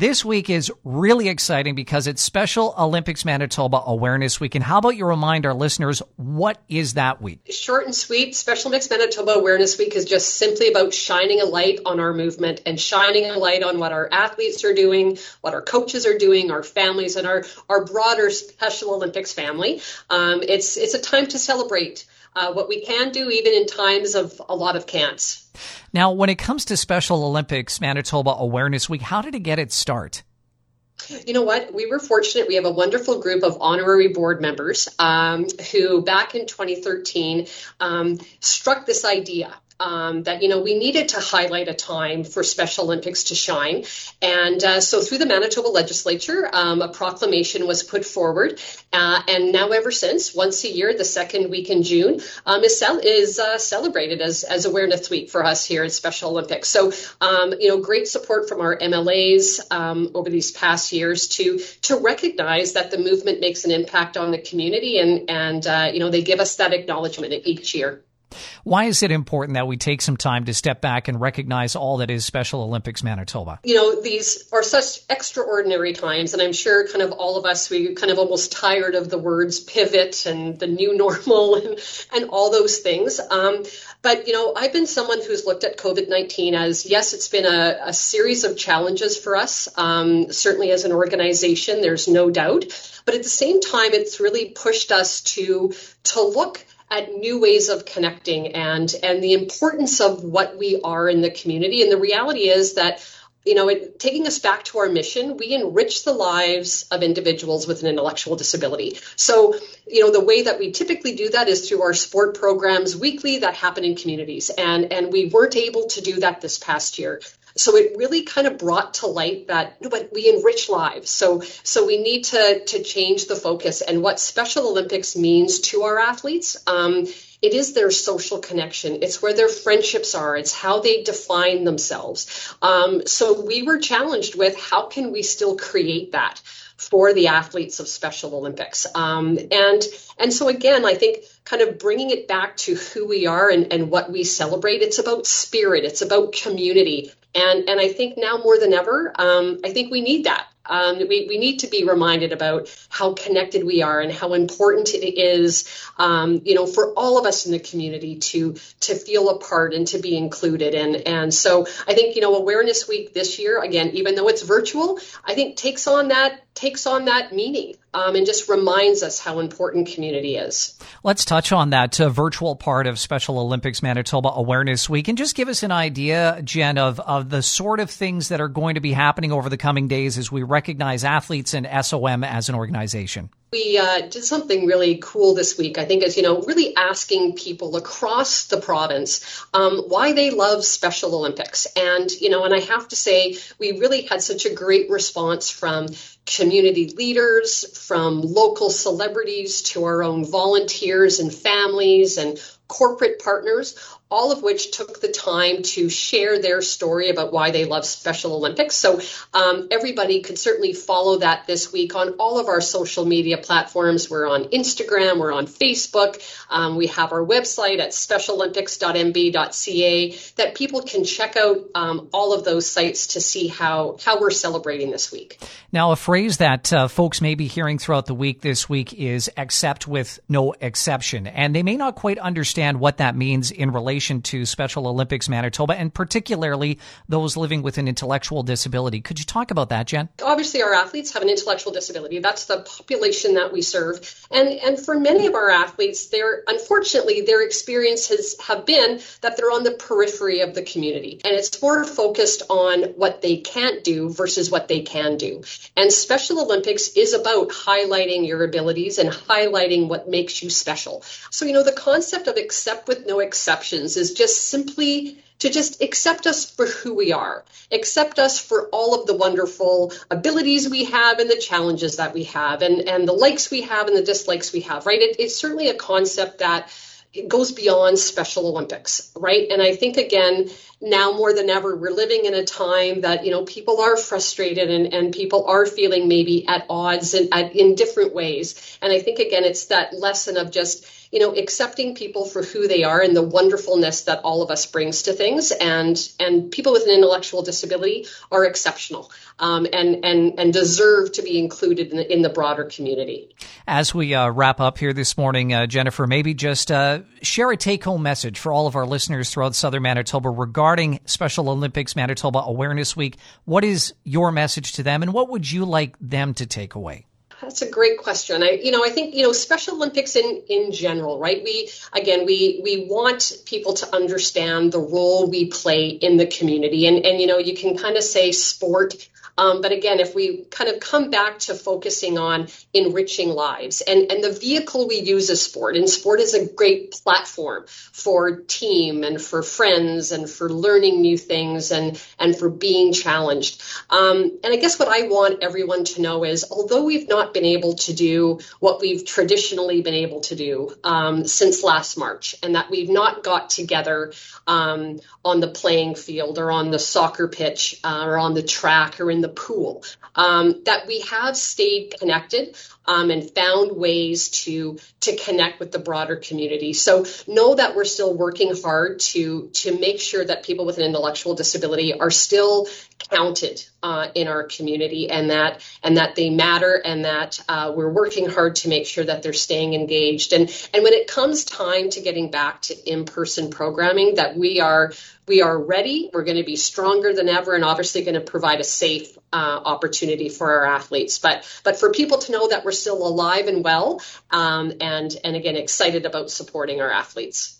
This week is really exciting because it's Special Olympics Manitoba Awareness Week. And how about you remind our listeners what is that week? Short and sweet. Special Olympics Manitoba Awareness Week is just simply about shining a light on our movement and shining a light on what our athletes are doing, what our coaches are doing, our families, and our, our broader Special Olympics family. Um, it's it's a time to celebrate uh, what we can do, even in times of a lot of can'ts. Now, when it comes to Special Olympics Manitoba Awareness Week, how did it get its start? You know what? We were fortunate. We have a wonderful group of honorary board members um, who, back in 2013, um, struck this idea um, that you know we needed to highlight a time for Special Olympics to shine, and uh, so through the Manitoba Legislature, um, a proclamation was put forward, uh, and now ever since, once a year, the second week in June um, is, cel- is uh, celebrated as as Awareness Week for us here at Special Olympics. So um, you know, great support from our MLAs um, over these past years to to recognize that the movement makes an impact on the community, and and uh, you know they give us that acknowledgement each year. Why is it important that we take some time to step back and recognize all that is Special Olympics Manitoba? You know, these are such extraordinary times, and I'm sure kind of all of us, we kind of almost tired of the words pivot and the new normal and, and all those things. Um, but, you know, I've been someone who's looked at COVID 19 as yes, it's been a, a series of challenges for us, um, certainly as an organization, there's no doubt. But at the same time, it's really pushed us to, to look at new ways of connecting and and the importance of what we are in the community. And the reality is that you know, it, taking us back to our mission, we enrich the lives of individuals with an intellectual disability. So, you know, the way that we typically do that is through our sport programs weekly that happen in communities. And, and we weren't able to do that this past year. So it really kind of brought to light that but we enrich lives. So so we need to to change the focus and what Special Olympics means to our athletes. Um, it is their social connection. It's where their friendships are. It's how they define themselves. Um, so we were challenged with how can we still create that for the athletes of Special Olympics. Um, and and so again, I think kind of bringing it back to who we are and, and what we celebrate. It's about spirit. It's about community. And, and I think now more than ever, um, I think we need that. Um, we, we need to be reminded about how connected we are and how important it is, um, you know, for all of us in the community to to feel a part and to be included. And and so I think you know Awareness Week this year, again, even though it's virtual, I think takes on that takes on that meaning um, and just reminds us how important community is. Let's touch on that uh, virtual part of Special Olympics Manitoba Awareness Week and just give us an idea, Jen, of, of the sort of things that are going to be happening over the coming days as we recognize athletes and SOM as an organization. We uh, did something really cool this week, I think, is, you know, really asking people across the province um, why they love Special Olympics. And, you know, and I have to say, we really had such a great response from community leaders, from local celebrities to our own volunteers and families and corporate partners, all of which took the time to share their story about why they love Special Olympics. So um, everybody could certainly follow that this week on all of our social media platforms. We're on Instagram, we're on Facebook, um, we have our website at specialolympics.mb.ca that people can check out um, all of those sites to see how how we're celebrating this week. Now, a phrase that uh, folks may be hearing throughout the week this week is "accept with no exception," and they may not quite understand what that means in relation relation to Special Olympics Manitoba and particularly those living with an intellectual disability. Could you talk about that, Jen? Obviously, our athletes have an intellectual disability. That's the population that we serve. And, and for many of our athletes, their unfortunately, their experiences have been that they're on the periphery of the community. And it's more focused on what they can't do versus what they can do. And Special Olympics is about highlighting your abilities and highlighting what makes you special. So, you know, the concept of accept with no exceptions is just simply to just accept us for who we are, accept us for all of the wonderful abilities we have and the challenges that we have and, and the likes we have and the dislikes we have, right? It, it's certainly a concept that it goes beyond Special Olympics, right? And I think again, now more than ever, we're living in a time that, you know, people are frustrated and, and people are feeling maybe at odds and at, in different ways. And I think again, it's that lesson of just you know, accepting people for who they are and the wonderfulness that all of us brings to things. And and people with an intellectual disability are exceptional um, and and and deserve to be included in the, in the broader community. As we uh, wrap up here this morning, uh, Jennifer, maybe just uh, share a take-home message for all of our listeners throughout Southern Manitoba regarding Special Olympics Manitoba Awareness Week. What is your message to them, and what would you like them to take away? That's a great question. I, you know, I think you know Special Olympics in in general, right? We again, we we want people to understand the role we play in the community, and and you know, you can kind of say sport um, but again, if we kind of come back to focusing on enriching lives and, and the vehicle we use is sport, and sport is a great platform for team and for friends and for learning new things and, and for being challenged. Um, and I guess what I want everyone to know is although we've not been able to do what we've traditionally been able to do um, since last March, and that we've not got together um, on the playing field or on the soccer pitch uh, or on the track or in the pool, um, that we have stayed connected um, and found ways to to connect with the broader community. So know that we're still working hard to to make sure that people with an intellectual disability are still counted uh, in our community and that and that they matter and that uh, we're working hard to make sure that they're staying engaged. And and when it comes time to getting back to in-person programming that we are we are ready we're going to be stronger than ever and obviously going to provide a safe uh, opportunity for our athletes. But but for people to know that we're still alive and well um, and and again excited about supporting our athletes